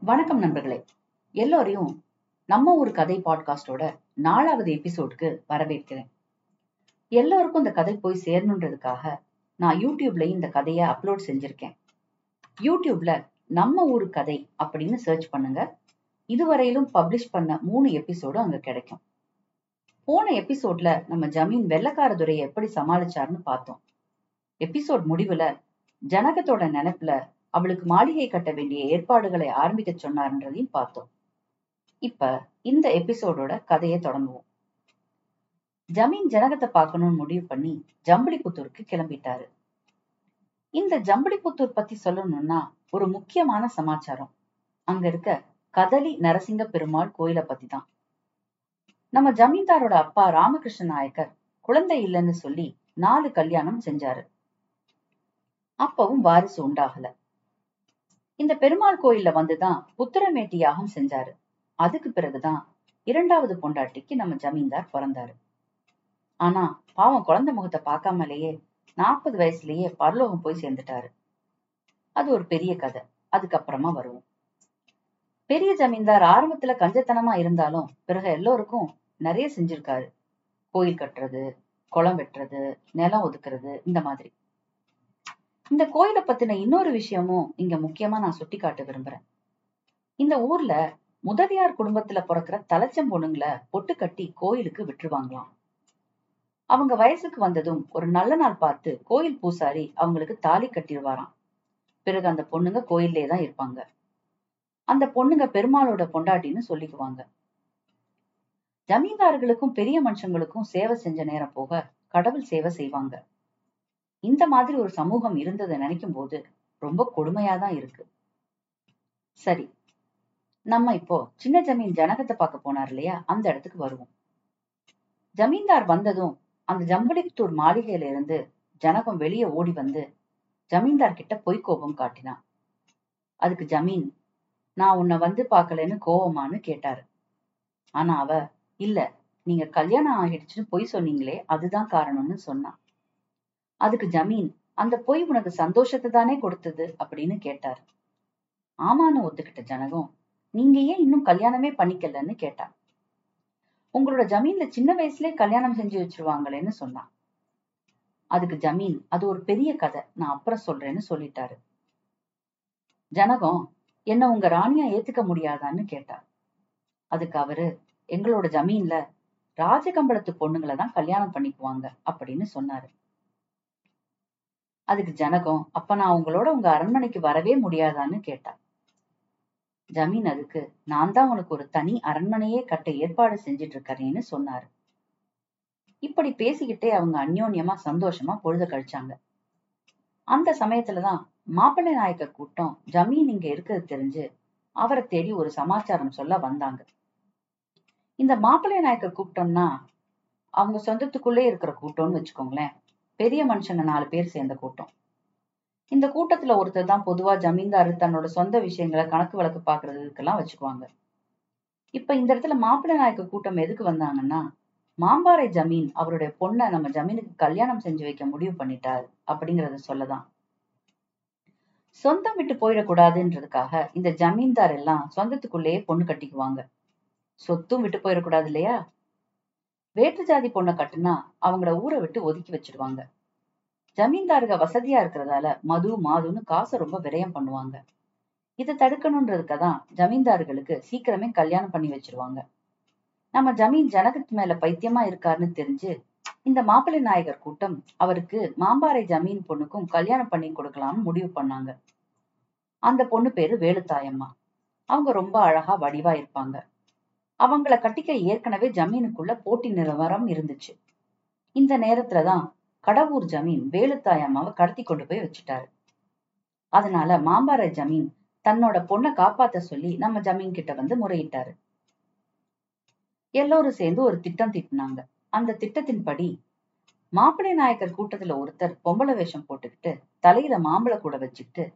வணக்கம் நண்பர்களே. எல்லோரையும் நம்ம ஒரு கதை பாட்காஸ்டோட நாலாவது எபிசோடுக்கு வரவேற்கிறேன். எல்லோருக்கும் இந்த கதை போய் சேரணுன்றதுக்காக நான் யூடியூப்ல இந்த கதையை அப்லோட் செஞ்சிருக்கேன். யூடியூப்ல நம்ம ஊர் கதை அப்படின்னு சர்ச் பண்ணுங்க. இதுவரையிலும் பப்ளிஷ் பண்ண மூணு எபிசோடும் அங்க கிடைக்கும். போன எபிசோட்ல நம்ம ஜமீன் வெள்ளக்கார துறையை எப்படி சமாளிச்சார்னு பார்த்தோம். எபிசோட் முடிவுல ஜனகத்தோட நினைப்புல அவளுக்கு மாளிகை கட்ட வேண்டிய ஏற்பாடுகளை ஆரம்பிக்க சொன்னார்ன்றதையும் பார்த்தோம். இப்ப இந்த எபிசோடோட கதையை தொடங்குவோம். ஜமீன் ஜனகத்தை பார்க்கணும்னு முடிவு பண்ணி ஜம்பளிபுத்தூருக்கு கிளம்பிட்டாரு. இந்த ஜம்பளிபுத்தூர் பத்தி சொல்லணும்னா ஒரு முக்கியமான சமாச்சாரம். அங்க இருக்க கதலி நரசிங்க பெருமாள் கோயிலை பத்தி தான் நம்ம ஜமீன்தாரோட அப்பா ராமகிருஷ்ண நாயக்கர் குழந்தை இல்லைன்னு சொல்லி நாலு கல்யாணம் செஞ்சாரு. அப்பவும் வாரிசு உண்டாகல. இந்த பெருமாள் கோயில்ல வந்துதான் புத்திரமேட்டி யாகம் செஞ்சாரு. அதுக்கு பிறகுதான் இரண்டாவது பொண்டாட்டிக்கு நம்ம ஜமீன்தார் பிறந்தாரு. ஆனா பாவம் குழந்தை முகத்தை பார்க்காமலேயே நாற்பது வயசுலயே பரலோகம் போய் சேர்ந்துட்டாரு. அது ஒரு பெரிய கதை. அதுக்கப்புறமா வருவோம். பெரிய ஜமீன்தார் ஆரம்பத்துல கஞ்சத்தனமா இருந்தாலும் பிறகு எல்லோருக்கும் நிறைய செஞ்சிருக்காரு. கோயில் கட்டுறது குளம் வெட்டுறது நிலம் ஒதுக்குறது இந்த மாதிரி. இந்த கோயிலை பத்தின இன்னொரு விஷயமும் இங்க முக்கியமா நான் சுட்டி காட்ட விரும்புறேன். இந்த ஊர்ல முதலியார் குடும்பத்துல பிறக்கிற தலைச்சம் பொண்ணுங்களை பொட்டு கட்டி கோயிலுக்கு விட்டுருவாங்களாம். அவங்க வயசுக்கு வந்ததும் ஒரு நல்ல நாள் பார்த்து கோயில் பூசாரி அவங்களுக்கு தாலி கட்டிடுவாராம். பிறகு அந்த பொண்ணுங்க கோயிலே தான் இருப்பாங்க. அந்த பொண்ணுங்க பெருமாளோட பொண்டாட்டின்னு சொல்லிக்குவாங்க. ஜமீன்தார்களுக்கும் பெரிய மனுஷங்களுக்கும் சேவை செஞ்ச நேரம் போக கடவுள் சேவை செய்வாங்க. இந்த மாதிரி ஒரு சமூகம் இருந்ததை நினைக்கும் போது ரொம்ப கொடுமையா தான் இருக்கு. சரி நம்ம இப்போ சின்ன ஜமீன் ஜனகத்தை பார்க்க போனார் இல்லையா? அந்த இடத்துக்கு வருவோம். ஜமீன்தார் வந்ததும் அந்த ஜம்பளித்தூர் மாளிகையில இருந்து ஜனகம் வெளியே ஓடி வந்து ஜமீன்தார் கிட்ட பொய் கோபம் காட்டினான் அதுக்கு ஜமீன் நான் உன்னை வந்து பார்க்கலன்னு கோவமானு கேட்டாரு. ஆனா அவ இல்ல நீங்க கல்யாணம் ஆகிடுச்சுன்னு பொய் சொன்னீங்களே அதுதான் காரணம்னு சொன்னான் அதுக்கு ஜமீன். அந்த பொய் உனக்கு சந்தோஷத்தை தானே கொடுத்தது? அப்படின்னு கேட்டார். ஆமான்னு ஒத்துக்கிட்ட ஜனகம் நீங்க ஏன் இன்னும் கல்யாணமே பண்ணிக்கலன்னு கேட்டா. உங்களோட ஜமீன்ல சின்ன வயசுலயே கல்யாணம் செஞ்சு வச்சிருவாங்களேன்னு சொன்னான் அதுக்கு ஜமீன் அது ஒரு பெரிய கதை. நான் அப்புறம் சொல்றேன்னு சொல்லிட்டாரு. ஜனகம் என்ன உங்க ராணியா ஏத்துக்க முடியாதான்னு கேட்டார் அதுக்கு அவரு எங்களோட ஜமீன்ல ராஜகம்பளத்து பொண்ணுங்களை தான் கல்யாணம் பண்ணிக்குவாங்க அப்படின்னு சொன்னாரு. அதுக்கு ஜனகம். அப்ப நான் உங்களோட உங்க அரண்மனைக்கு வரவே முடியாதான்னு கேட்டா. ஜமீன் அதுக்கு. நான் தான் உனக்கு ஒரு தனி அரண்மனையே கட்ட ஏற்பாடு செஞ்சிட்டு இருக்கறேன்னு சொன்னாரு. இப்படி பேசிக்கிட்டே அவங்க அந்யோன்யமா சந்தோஷமா பொழுத கழிச்சாங்க. அந்த சமயத்துலதான் மாப்பிள்ளை நாயக்கர் கூட்டம் ஜமீன் இங்க இருக்கிறது தெரிஞ்சு அவரை தேடி ஒரு சமாச்சாரம் சொல்ல வந்தாங்க. இந்த மாப்பிள்ளை நாயக்க கூட்டம்னா அவங்க சொந்தத்துக்குள்ளே இருக்கிற கூட்டம்னு வச்சுக்கோங்களேன். பெரிய மனுஷங்க நாலு பேர் சேர்ந்த கூட்டம். இந்த கூட்டத்துல ஒருத்தர் தான் பொதுவா ஜமீன்தாரு தன்னோட சொந்த விஷயங்களை கணக்கு வழக்கு பாக்குறதுக்கெல்லாம் வச்சுக்குவாங்க. இப்ப இந்த இடத்துல மாப்பிள்ளை நாயக்க கூட்டம் எதுக்கு வந்தாங்கன்னா மாம்பாறை ஜமீன் அவருடைய பொண்ணை நம்ம ஜமீனுக்கு கல்யாணம் செஞ்சு வைக்க முடிவு பண்ணிட்டார் அப்படிங்கறத சொல்லதான். சொந்தம் விட்டு போயிடக்கூடாதுன்றதுக்காக இந்த ஜமீன்தார் எல்லாம் சொந்தத்துக்குள்ளேயே பொண்ணு கட்டிக்குவாங்க. சொத்தும் விட்டு போயிடக்கூடாது இல்லையா? வேற்று ஜாதி பொண்ணை கட்டுனா அவங்கள ஊரை விட்டு ஒதுக்கி வச்சிடுவாங்க. ஜமீன்தாருக வசதியா இருக்கிறதால மது மாதுன்னு காசை ரொம்ப விரயம் பண்ணுவாங்க. இதை தடுக்கணுன்றதுக்கு தான் ஜமீன்தார்களுக்கு சீக்கிரமே கல்யாணம் பண்ணி வச்சிருவாங்க. நம்ம ஜமீன் ஜனகத் மேல பைத்தியமா இருக்காருன்னு தெரிஞ்சு இந்த மாப்பிள்ளை நாயகர் கூட்டம் அவருக்கு மாம்பாறை ஜமீன் பொண்ணுக்கும் கல்யாணம் பண்ணி கொடுக்கலாம்னு முடிவு பண்ணாங்க. அந்த பொண்ணு பேரு வேலுத்தாயம்மா. அவங்க ரொம்ப அழகா வடிவா இருப்பாங்க. அவங்கள கட்டிக்க ஏற்கனவே ஜமீனுக்குள்ள போட்டி நிலவரம் இருந்துச்சு. இந்த நேரத்துலதான் கடவுர் ஜமீன் வேலுத்தாய் அம்மாவை கடத்தி கொண்டு போய் வச்சுட்டாரு. அதனால மாம்பாறை ஜமீன் தன்னோட பொண்ணை காப்பாத்த சொல்லி நம்ம ஜமீன் கிட்ட வந்து முறையிட்டாரு. எல்லோரும் சேர்ந்து ஒரு திட்டம் திட்டினாங்க. அந்த திட்டத்தின்படி மாப்பிள்ளை நாயக்கர் கூட்டத்துல ஒருத்தர் பொம்பளை வேஷம் போட்டுக்கிட்டு தலையில மாம்பழ கூட வச்சுக்கிட்டு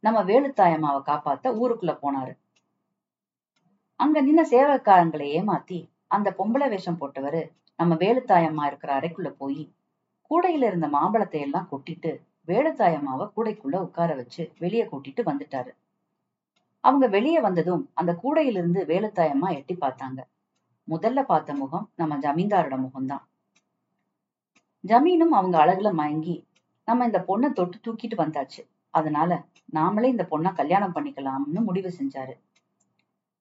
நம்ம வேலுத்தாயம்மாவை காப்பாத்த ஊருக்குள்ள போனாரு. அங்க நின்ன சேவக்காரங்களை ஏமாத்தி அந்த பொம்பளை வேஷம் போட்டவரு நம்ம வேலுத்தாயம்மா இருக்கிற அறைக்குள்ள போய் கூடையில இருந்த மாம்பழத்தை எல்லாம் கொட்டிட்டு வேலுத்தாயம்மாவை கூடைக்குள்ள உட்கார வச்சு வெளியே கூட்டிட்டு வந்துட்டாரு. அவங்க வெளியே வந்ததும் அந்த கூடையிலிருந்து வேலுத்தாயம்மா எட்டி பார்த்தாங்க. முதல்ல பார்த்த முகம் நம்ம ஜமீன்தாரோட முகம்தான். ஜமீனும் அவங்க அழகுல மயங்கி நம்ம இந்த பொண்ணை தொட்டு தூக்கிட்டு வந்தாச்சு. அதனால நாமளே இந்த பொண்ணை கல்யாணம் பண்ணிக்கலாம்னு முடிவு செஞ்சாரு.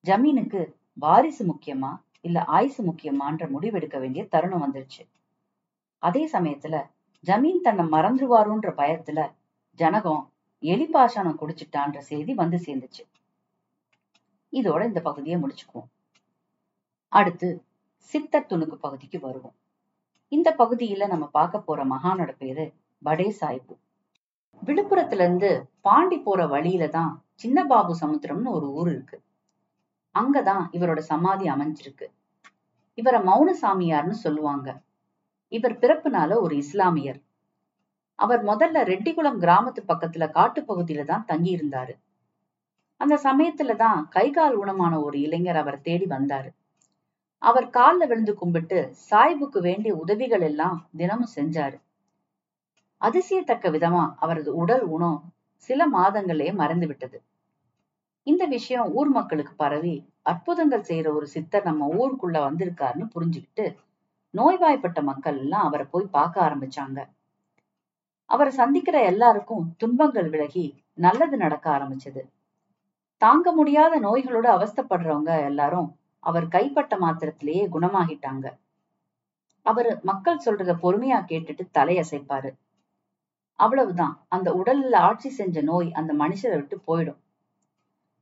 ஜமீனுக்கு வாரிசு முக்கியமா இல்ல ஆயுசு முக்கியமான்ற முடிவெடுக்க வேண்டிய தருணம் வந்துருச்சு. அதே சமயத்துல ஜமீன் தன்னை மறந்துருவாருன்ற பயத்துல ஜனகம் எலிபாஷானம் குடிச்சிட்டான்ற செய்தி வந்து சேர்ந்துச்சு. இதோட இந்த பகுதியை முடிச்சுக்குவோம். அடுத்து சித்தர் துணுக்கு பகுதிக்கு வருவோம். இந்த பகுதியில நம்ம பார்க்க போற மகானோட பேரு படே சாஹிபு விழுப்புரத்துல இருந்து பாண்டி போற வழியில தான் சின்ன பாபு சமுத்திரம்னு ஒரு ஊர் இருக்கு. அங்கதான் இவரோட சமாதி அமைஞ்சிருக்கு. இவரை மௌன சாமியார்னு சொல்லுவாங்க. இவர் பிறப்புனால ஒரு இஸ்லாமியர். அவர் முதல்ல ரெட்டிகுளம் கிராமத்து பக்கத்துல காட்டு பகுதியில தான் தங்கி இருந்தாரு அந்த சமயத்துல தான் கை கால் ஊனமான ஒரு இளைஞர் அவரை தேடி வந்தாரு. அவர் கால்ல விழுந்து கும்பிட்டு சாய்புக்கு வேண்டிய உதவிகள் எல்லாம் தினமும் செஞ்சாரு. அதிசயத்தக்க விதமா அவரது உடல் உணம் சில மாதங்களே மறந்து விட்டது இந்த விஷயம் ஊர் மக்களுக்கு பரவி அற்புதங்கள் செய்யற ஒரு சித்தர் நம்ம ஊருக்குள்ள வந்திருக்காருன்னு புரிஞ்சுக்கிட்டு நோய்வாய்ப்பட்ட மக்கள் எல்லாம் அவரை போய் பார்க்க ஆரம்பிச்சாங்க. அவரை சந்திக்கிற எல்லாருக்கும் துன்பங்கள் விலகி நல்லது நடக்க ஆரம்பிச்சது. தாங்க முடியாத நோய்களோட அவஸ்தப்படுறவங்க எல்லாரும் அவர் கைப்பட்ட மாத்திரத்திலேயே குணமாகிட்டாங்க. அவரு மக்கள் சொல்றத பொறுமையா கேட்டுட்டு தலையசைப்பாரு. அவ்வளவுதான். அந்த உடல்ல ஆட்சி செஞ்ச நோய் அந்த மனுஷரை விட்டு போயிடும்.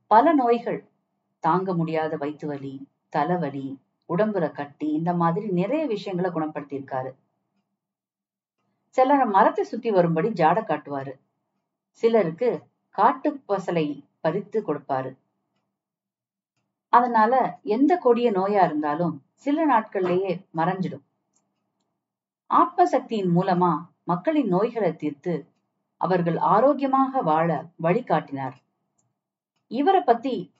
பல நோய்கள் தாங்க முடியாத வயிற்று வலி தலைவலி உடம்புற கட்டி இந்த மாதிரி நிறைய விஷயங்களை குணப்படுத்தியிருக்காரு. சிலர் மரத்தை சுத்தி வரும்படி ஜாட காட்டுவாரு. சிலருக்கு காட்டு பசலை பறித்து கொடுப்பாரு. அதனால எந்த கொடிய நோயா இருந்தாலும் சில நாட்கள்லயே மறைஞ்சிடும். ஆத்ம சக்தியின் மூலமா மக்களின் நோய்களை தீர்த்து அவர்கள் ஆரோக்கியமாக வாழ வழிகாட்டினார். இவரை பத்தி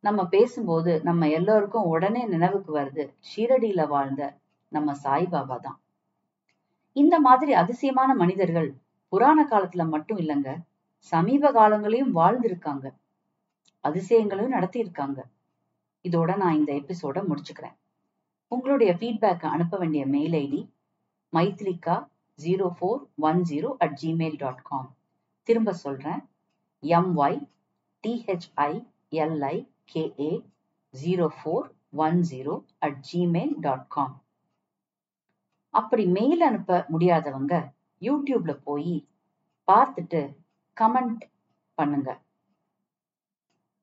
நம்ம பேசும்போது நம்ம எல்லோருக்கும் உடனே நினைவுக்கு வருது ஷீரடியில வாழ்ந்த நம்ம சாய்பாபா தான். இந்த மாதிரி அதிசயமான மனிதர்கள் புராண காலத்துல மட்டும் இல்லைங்க சமீப காலங்களையும் வாழ்ந்திருக்காங்க. அதிசயங்களையும் நடத்தியிருக்காங்க. இதோட நான் இந்த எபிசோட முடிச்சுக்கிறேன். உங்களுடைய ஃபீட்பேக் அனுப்ப வேண்டிய mail ID Maithrika zero four one zero at Gmail dot com திரும்ப சொல்றேன் M Y D H I L I K A zero four one zero at Gmail dot com அப்படி மெயில் அனுப்ப முடியாதவங்க யூடியூப்ல போய் பார்த்துட்டு கமெண்ட் பண்ணுங்க.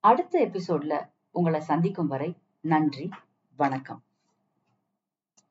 அடுத்த எபிசோட்ல உங்களை சந்திக்கும் வரை நன்றி வணக்கம்.